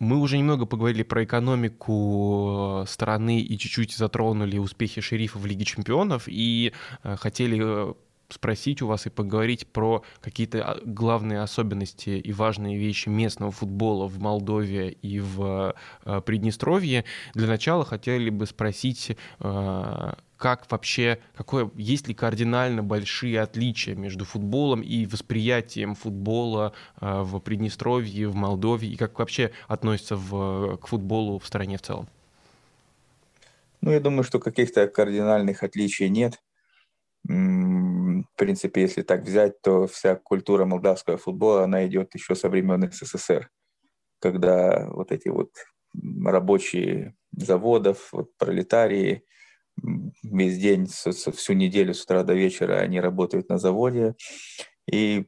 Мы уже немного поговорили про экономику страны и чуть-чуть затронули успехи шерифа в Лиге чемпионов и э, хотели э, спросить у вас и поговорить про какие-то а, главные особенности и важные вещи местного футбола в Молдове и в э, Приднестровье. Для начала хотели бы спросить, э, как вообще, какое, есть ли кардинально большие отличия между футболом и восприятием футбола э, в Приднестровье, в Молдове, и как вообще относится в, к футболу в стране в целом? Ну, я думаю, что каких-то кардинальных отличий нет в принципе, если так взять, то вся культура молдавского футбола, она идет еще со времен СССР, когда вот эти вот рабочие заводов, вот пролетарии, весь день, всю неделю с утра до вечера они работают на заводе, и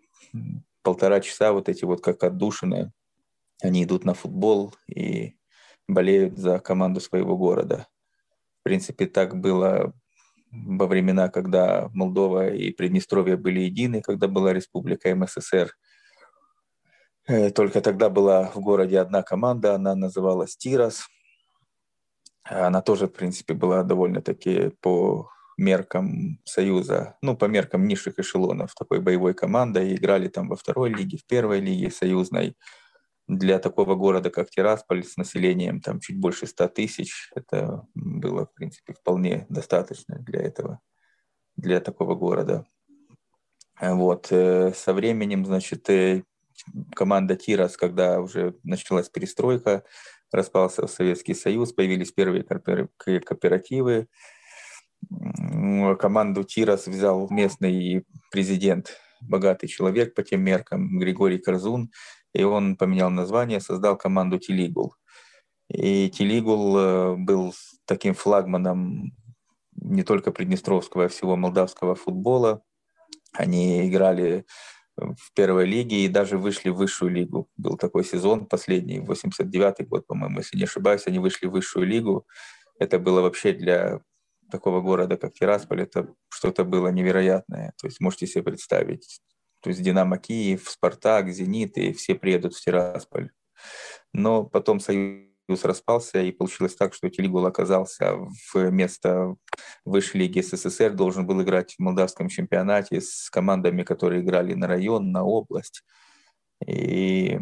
полтора часа вот эти вот как отдушины, они идут на футбол и болеют за команду своего города. В принципе, так было во времена, когда Молдова и Приднестровье были едины, когда была республика МССР. Э, только тогда была в городе одна команда, она называлась Тирас. Она тоже, в принципе, была довольно-таки по меркам Союза, ну, по меркам низших эшелонов, такой боевой командой. Играли там во второй лиге, в первой лиге союзной. Для такого города, как Тирасполь, с населением там чуть больше 100 тысяч, это было, в принципе, вполне достаточно для этого, для такого города. Вот. Э, со временем, значит, э, команда Тирас, когда уже началась перестройка, распался Советский Союз, появились первые кооперативы, команду Тирас взял местный президент, богатый человек по тем меркам, Григорий Корзун, и он поменял название, создал команду Телигул. И Телигул э, был таким флагманом не только приднестровского, а всего молдавского футбола. Они играли в первой лиге и даже вышли в высшую лигу. Был такой сезон последний, 89-й год, по-моему, если не ошибаюсь, они вышли в высшую лигу. Это было вообще для такого города, как Тирасполь, это что-то было невероятное. То есть можете себе представить, то есть Динамо Киев, Спартак, Зенит, и все приедут в Тирасполь. Но потом Союз распался, и получилось так, что Телегул оказался вместо высшей лиги СССР, должен был играть в молдавском чемпионате с командами, которые играли на район, на область. И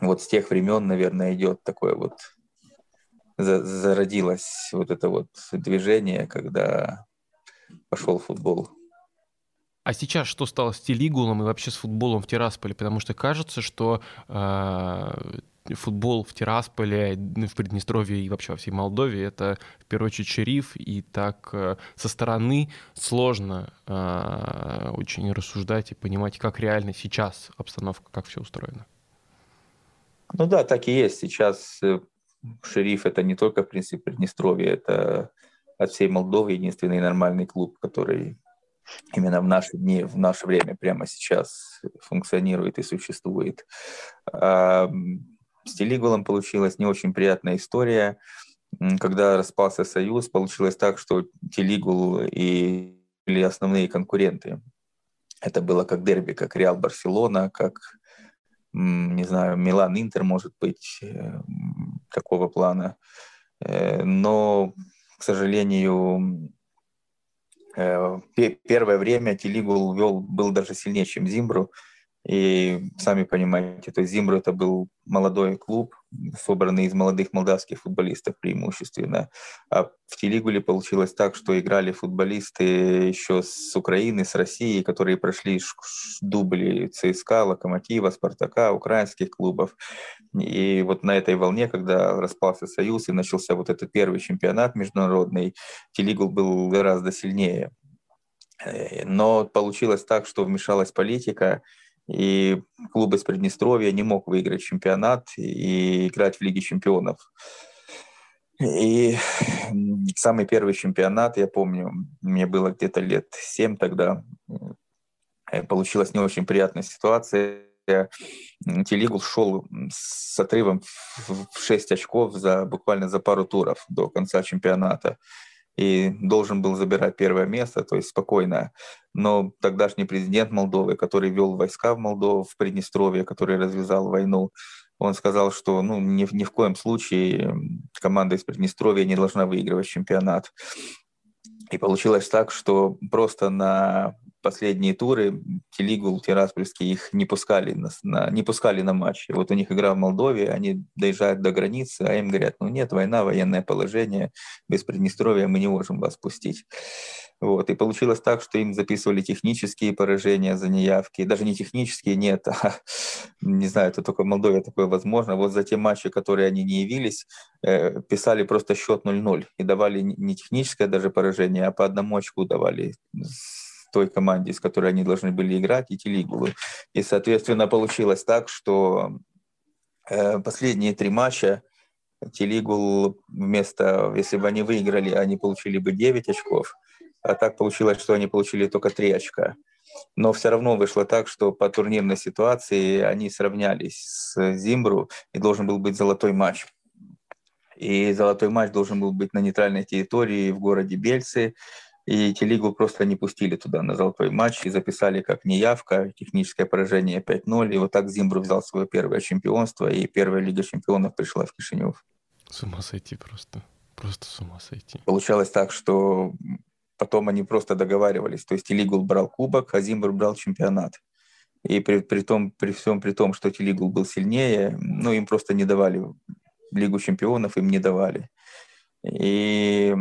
вот с тех времен, наверное, идет такое вот зародилось вот это вот движение, когда пошел футбол. А сейчас что стало с Телигулом и вообще с футболом в Тирасполе? Потому что кажется, что э, футбол в Тирасполе, в Приднестровье и вообще во всей Молдове это в первую очередь шериф, и так э, со стороны сложно э, очень рассуждать и понимать, как реально сейчас обстановка, как все устроено. Ну да, так и есть. Сейчас э, шериф это не только, в принципе, Приднестровье, это от всей Молдовы единственный нормальный клуб, который именно в наши дни, в наше время, прямо сейчас функционирует и существует. С Телигулом получилась не очень приятная история. Когда распался Союз, получилось так, что Телигул и были основные конкуренты. Это было как дерби, как Реал Барселона, как не знаю, Милан Интер может быть э, такого плана. Э, но, к сожалению, первое время Телигул вел, был даже сильнее, чем Зимбру. И сами понимаете, то есть Зимбру это был молодой клуб, собранный из молодых молдавских футболистов преимущественно. А в Телигуле получилось так, что играли футболисты еще с Украины, с России, которые прошли дубли ЦСКА, Локомотива, Спартака, украинских клубов. И вот на этой волне, когда распался Союз и начался вот этот первый чемпионат международный, Телигул был гораздо сильнее. Э, но получилось так, что вмешалась политика, и клуб из Приднестровья не мог выиграть чемпионат и играть в Лиге чемпионов. И самый первый чемпионат, я помню, мне было где-то лет 7 тогда, э, получилась не очень приятная ситуация. Телигул шел с отрывом в 6 очков за, буквально за пару туров до конца чемпионата и должен был забирать первое место, то есть спокойно. Но тогдашний президент Молдовы, который вел войска в Молдову, в Приднестровье, который развязал войну, он сказал, что ну, ни, ни в коем случае команда из Приднестровья не должна выигрывать чемпионат. И получилось так, что просто на последние туры Телигул, Тираспольский их не пускали на, на, не пускали на матчи. Вот у них игра в Молдове, они доезжают до границы, а им говорят, ну нет, война, военное положение, без Приднестровья мы не можем вас пустить. Вот. И получилось так, что им записывали технические поражения за неявки. Даже не технические, нет. А, не знаю, это только в Молдове такое возможно. Вот за те матчи, которые они не явились, э, писали просто счет 0-0. И давали не техническое даже поражение, а по одному очку давали той команде, с которой они должны были играть, и Телигулу. И, соответственно, получилось так, что э, последние три матча Телигул вместо, если бы они выиграли, они получили бы 9 очков, а так получилось, что они получили только 3 очка. Но все равно вышло так, что по турнирной ситуации они сравнялись с Зимбру, и должен был быть золотой матч. И золотой матч должен был быть на нейтральной территории в городе Бельцы, и Телигу просто не пустили туда на золотой матч и записали как неявка, техническое поражение 5-0. И вот так Зимбру взял свое первое чемпионство, и первая Лига чемпионов пришла в Кишинев. С ума сойти просто. Просто с ума сойти. Получалось так, что потом они просто договаривались. То есть Телигул брал кубок, а Зимбр брал чемпионат. И при, при, том, при всем при том, что Телигул был сильнее, ну, им просто не давали Лигу чемпионов, им не давали. И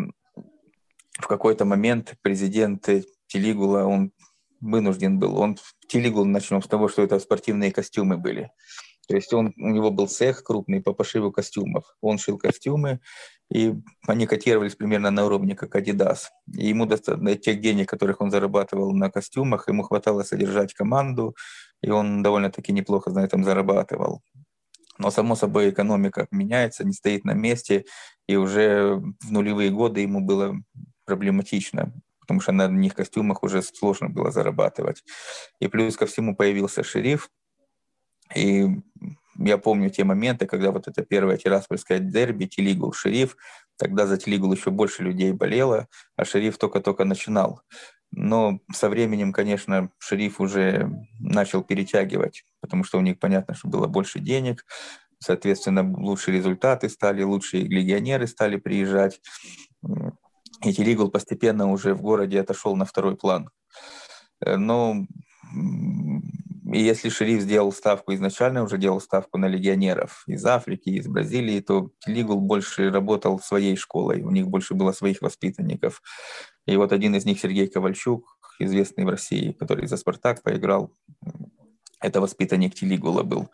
в какой-то момент президент Телигула, он вынужден был, он Телигул, начнем с того, что это спортивные костюмы были. То есть он, у него был цех крупный по пошиву костюмов. Он шил костюмы, и они котировались примерно на уровне как Adidas. И ему достаточно тех денег, которых он зарабатывал на костюмах, ему хватало содержать команду, и он довольно-таки неплохо на этом зарабатывал. Но, само собой, экономика меняется, не стоит на месте, и уже в нулевые годы ему было проблематично, потому что на них костюмах уже сложно было зарабатывать. И плюс ко всему появился шериф, и я помню те моменты, когда вот это первое тираспольское дерби, Телигул, Шериф, тогда за Телигул еще больше людей болело, а Шериф только-только начинал. Но со временем, конечно, Шериф уже начал перетягивать, потому что у них понятно, что было больше денег, соответственно, лучшие результаты стали, лучшие легионеры стали приезжать. И Телигул постепенно уже в городе отошел на второй план. Но и если шериф сделал ставку изначально, уже делал ставку на легионеров из Африки, из Бразилии, то Лигул больше работал своей школой, у них больше было своих воспитанников. И вот один из них, Сергей Ковальчук, известный в России, который за «Спартак» поиграл, это воспитанник Телигула был.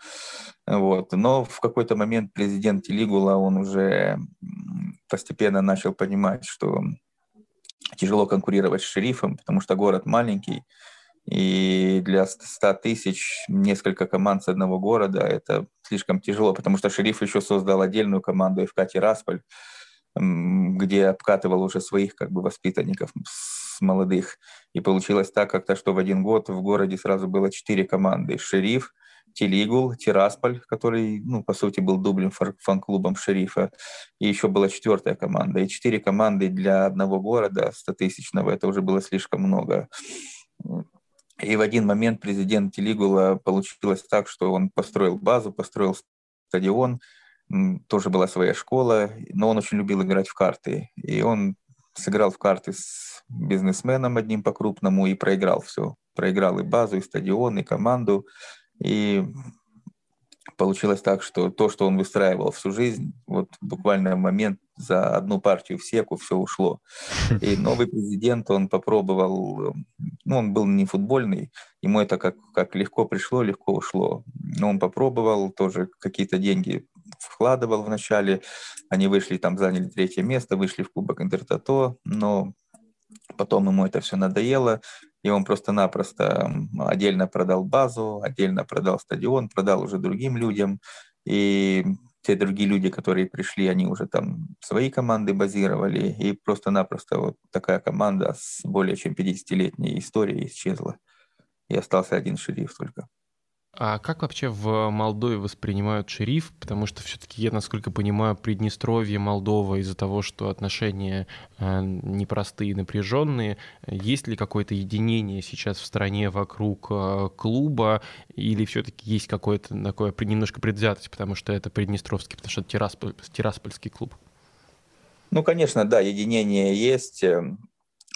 Вот. Но в какой-то момент президент Телигула, он уже постепенно начал понимать, что тяжело конкурировать с шерифом, потому что город маленький, и для 100 тысяч несколько команд с одного города это слишком тяжело, потому что шериф еще создал отдельную команду ФК Тирасполь, где обкатывал уже своих как бы воспитанников с молодых. И получилось так как-то, что в один год в городе сразу было четыре команды. Шериф, Телигул, Тирасполь, который, ну, по сути, был дублем фан-клубом шерифа, и еще была четвертая команда. И четыре команды для одного города 100-тысячного, это уже было слишком много. И в один момент президент Телигула получилось так, что он построил базу, построил стадион, тоже была своя школа, но он очень любил играть в карты. И он сыграл в карты с бизнесменом одним по-крупному и проиграл все. Проиграл и базу, и стадион, и команду. И получилось так, что то, что он выстраивал всю жизнь, вот буквально в момент за одну партию в секу все ушло. И новый президент, он попробовал, ну, он был не футбольный, ему это как, как легко пришло, легко ушло. Но он попробовал, тоже какие-то деньги вкладывал вначале, они вышли, там заняли третье место, вышли в Кубок Интертото, но потом ему это все надоело, и он просто-напросто отдельно продал базу, отдельно продал стадион, продал уже другим людям, и те другие люди, которые пришли, они уже там свои команды базировали, и просто-напросто вот такая команда с более чем 50-летней историей исчезла. И остался один шериф только. А как вообще в Молдове воспринимают шериф? Потому что все-таки, я, насколько понимаю, Приднестровье, Молдова из-за того, что отношения э, непростые, напряженные, есть ли какое-то единение сейчас в стране вокруг э, клуба, или все-таки есть какое-то такое немножко предвзятость, потому что это Приднестровский, потому что это Тирасполь, Тираспольский клуб? Ну, конечно, да, единение есть.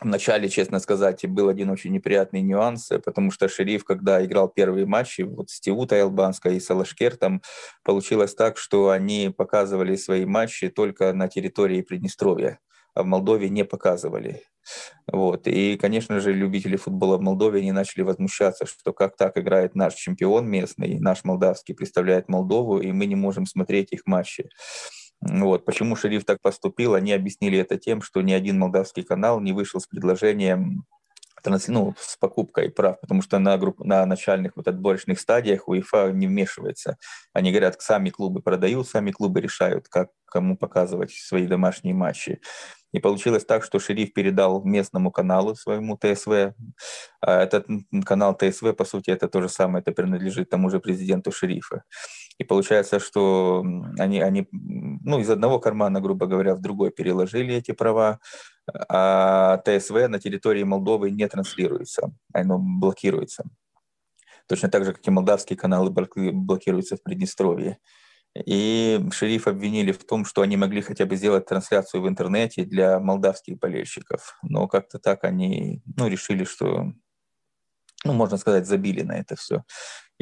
Вначале, честно сказать, был один очень неприятный нюанс, потому что шериф, когда играл первые матчи, вот с Тиута Албанска и Салашкер, там получилось так, что они показывали свои матчи только на территории Приднестровья, а в Молдове не показывали. Вот. И, конечно же, любители футбола в Молдове не начали возмущаться, что как так играет наш чемпион местный, наш молдавский представляет Молдову, и мы не можем смотреть их матчи. Вот. Почему шериф так поступил, они объяснили это тем, что ни один молдавский канал не вышел с предложением ну, с покупкой прав, потому что на, групп, на начальных вот отборочных стадиях УЕФА не вмешивается. Они говорят, сами клубы продают, сами клубы решают, как кому показывать свои домашние матчи. И получилось так, что шериф передал местному каналу своему ТСВ. А этот канал ТСВ, по сути, это то же самое, это принадлежит тому же президенту шерифа. И получается, что они, они ну, из одного кармана, грубо говоря, в другой переложили эти права, а ТСВ на территории Молдовы не транслируется, оно блокируется. Точно так же, как и молдавские каналы блокируются в Приднестровье. И шериф обвинили в том, что они могли хотя бы сделать трансляцию в интернете для молдавских болельщиков. Но как-то так они ну, решили, что, ну, можно сказать, забили на это все.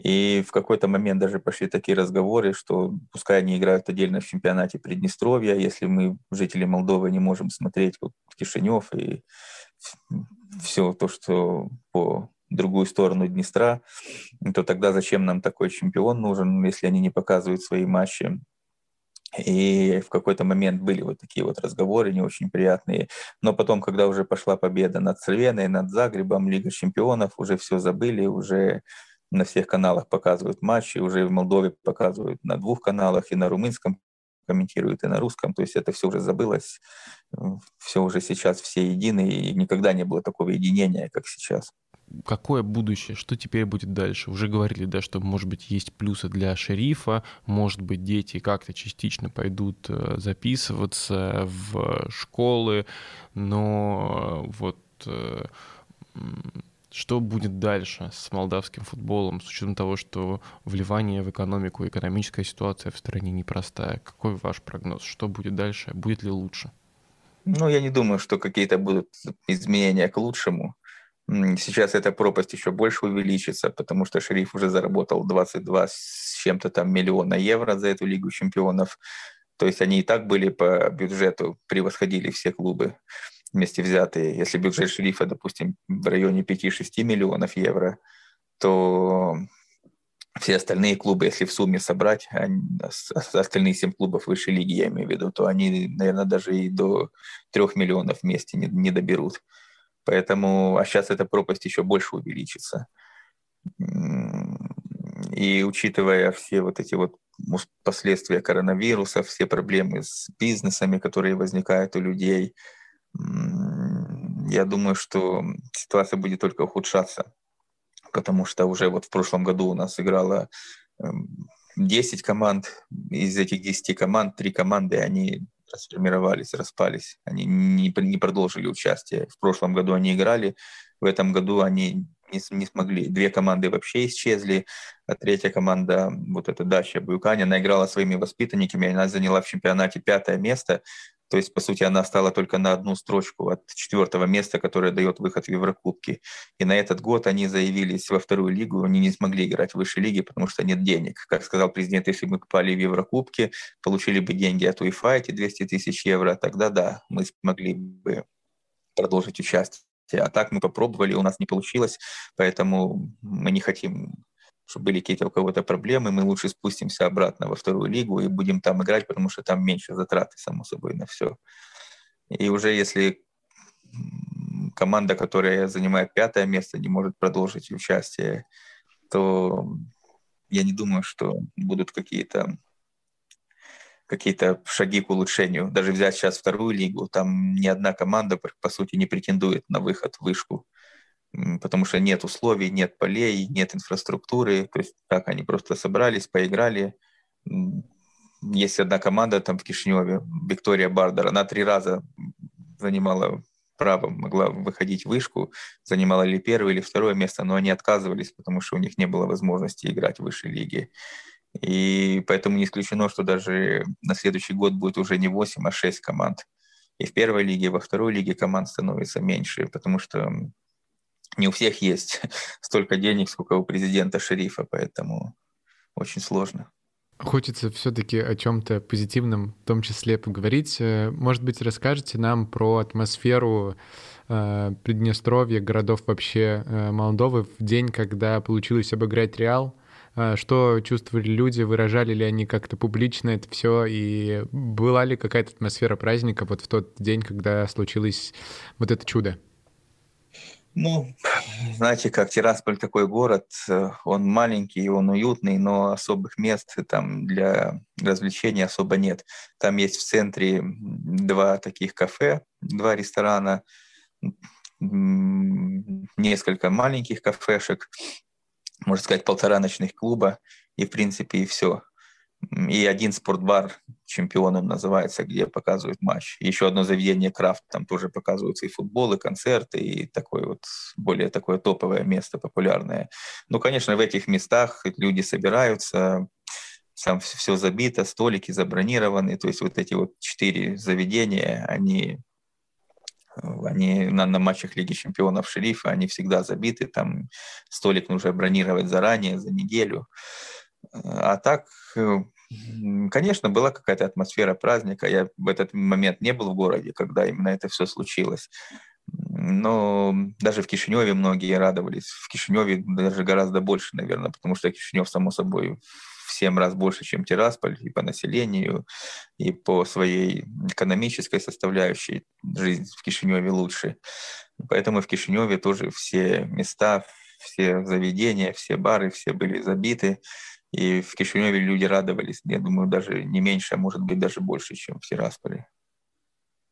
И в какой-то момент даже пошли такие разговоры, что пускай они играют отдельно в чемпионате Приднестровья, если мы, жители Молдовы, не можем смотреть вот Кишинев и все то, что по другую сторону Днестра, то тогда зачем нам такой чемпион нужен, если они не показывают свои матчи? И в какой-то момент были вот такие вот разговоры не очень приятные. Но потом, когда уже пошла победа над Цервеной, над Загребом, Лига чемпионов, уже все забыли, уже на всех каналах показывают матчи, уже в Молдове показывают на двух каналах, и на румынском комментируют, и на русском. То есть это все уже забылось, все уже сейчас все едины, и никогда не было такого единения, как сейчас какое будущее, что теперь будет дальше? Уже говорили, да, что, может быть, есть плюсы для шерифа, может быть, дети как-то частично пойдут э, записываться в школы, но вот э, что будет дальше с молдавским футболом, с учетом того, что вливание в экономику, экономическая ситуация в стране непростая? Какой ваш прогноз? Что будет дальше? Будет ли лучше? Ну, я не думаю, что какие-то будут изменения к лучшему. Сейчас эта пропасть еще больше увеличится, потому что шериф уже заработал 22 с чем-то там миллиона евро за эту Лигу чемпионов. То есть они и так были по бюджету, превосходили все клубы вместе взятые. Если бюджет шерифа, допустим, в районе 5-6 миллионов евро, то все остальные клубы, если в сумме собрать, они, остальные 7 клубов высшей лиги, я имею в виду, то они, наверное, даже и до 3 миллионов вместе не, не доберут. Поэтому, а сейчас эта пропасть еще больше увеличится. И учитывая все вот эти вот последствия коронавируса, все проблемы с бизнесами, которые возникают у людей, я думаю, что ситуация будет только ухудшаться, потому что уже вот в прошлом году у нас играло 10 эм, команд, из этих 10 команд, 3 команды, они расформировались, распались. Они не, не продолжили участие. В прошлом году они играли, в этом году они не, не смогли. Две команды вообще исчезли, а третья команда, вот эта Дача Буюкани, она играла своими воспитанниками, она заняла в чемпионате пятое место, то есть, по сути, она стала только на одну строчку от четвертого места, которое дает выход в Еврокубки. И на этот год они заявились во вторую лигу, они не смогли играть в высшей лиге, потому что нет денег. Как сказал президент, если бы мы попали в Еврокубки, получили бы деньги от УЕФА, эти 200 тысяч евро, тогда да, мы смогли бы продолжить участие. А так мы попробовали, у нас не получилось, поэтому мы не хотим чтобы были какие-то у кого-то проблемы, мы лучше спустимся обратно во вторую лигу и будем там играть, потому что там меньше затраты, само собой, на все. И уже если команда, которая занимает пятое место, не может продолжить участие, то я не думаю, что будут какие-то какие-то шаги к улучшению. Даже взять сейчас вторую лигу, там ни одна команда, по сути, не претендует на выход в вышку потому что нет условий, нет полей, нет инфраструктуры. То есть так они просто собрались, поиграли. Есть одна команда там в Кишиневе, Виктория Бардер, она три раза занимала право, могла выходить в вышку, занимала ли первое или второе место, но они отказывались, потому что у них не было возможности играть в высшей лиге. И поэтому не исключено, что даже на следующий год будет уже не 8, а 6 команд. И в первой лиге, и во второй лиге команд становится меньше, потому что не у всех есть столько денег, сколько у президента шерифа, поэтому очень сложно. Хочется все-таки о чем-то позитивном, в том числе поговорить. Э, может быть, расскажете нам про атмосферу э, Приднестровья, городов вообще э, Молдовы в день, когда получилось обыграть Реал? Э, что чувствовали люди, выражали ли они как-то публично это все, и была ли какая-то атмосфера праздника вот в тот день, когда случилось вот это чудо? Ну, знаете, как Тирасполь такой город, э, он маленький, он уютный, но особых мест там для развлечений особо нет. Там есть в центре два таких кафе, два ресторана, несколько маленьких кафешек, можно сказать, полтора ночных клуба, и в принципе и все и один спортбар чемпионом называется, где показывают матч. Еще одно заведение Крафт, там тоже показываются и футбол, и концерты, и такое вот более такое топовое место, популярное. Ну, конечно, в этих местах люди собираются, там все забито, столики забронированы, то есть вот эти вот четыре заведения, они они на, на матчах Лиги Чемпионов Шерифа, они всегда забиты, там столик нужно бронировать заранее, за неделю. А так, э, конечно, была какая-то атмосфера праздника. Я в этот момент не был в городе, когда именно это все случилось. Но даже в Кишиневе многие радовались. В Кишиневе даже гораздо больше, наверное, потому что Кишинев, само собой, в 7 раз больше, чем Тирасполь и по населению, и по своей экономической составляющей жизнь в Кишиневе лучше. Поэтому в Кишиневе тоже все места, все заведения, все бары, все были забиты. И в Кишиневе люди радовались, я думаю, даже не меньше, а может быть даже больше, чем в Тирасполе.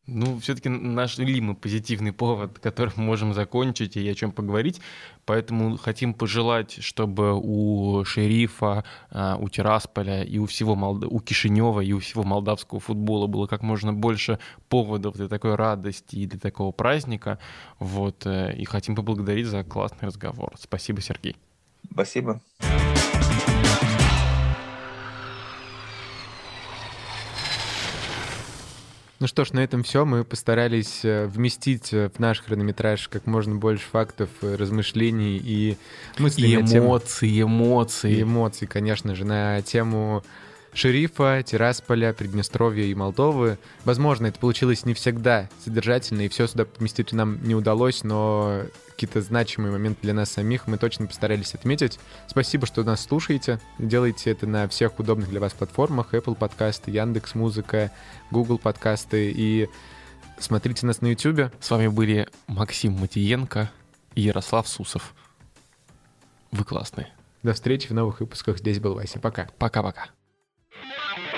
Ну, все-таки нашли мы позитивный повод, которым можем закончить и о чем поговорить. Поэтому хотим пожелать, чтобы у шерифа, а, у Тирасполя и у всего Молд... у Кишинева и у всего молдавского футбола было как можно больше поводов для такой радости и для такого праздника. Вот. Э, и хотим поблагодарить за классный разговор. Спасибо, Сергей. Спасибо. Ну что ж, на этом все. Мы постарались э, вместить э, в наш хронометраж как можно больше фактов, э, размышлений и мыслей. И эмоций, тему... эмоций. И эмоций, конечно же, на тему Шерифа, Тирасполя, Приднестровья и Молдовы. Возможно, это получилось не всегда содержательно, и все сюда поместить нам не удалось, но какие-то значимые моменты для нас самих мы точно постарались отметить. Спасибо, что нас слушаете. Делайте это на всех удобных для вас платформах. Apple подкасты, Яндекс Музыка, Google подкасты и смотрите нас на YouTube. С вами были Максим Матиенко и Ярослав Сусов. Вы классные. До встречи в новых выпусках. Здесь был Вася. Пока. Пока-пока. Thank you.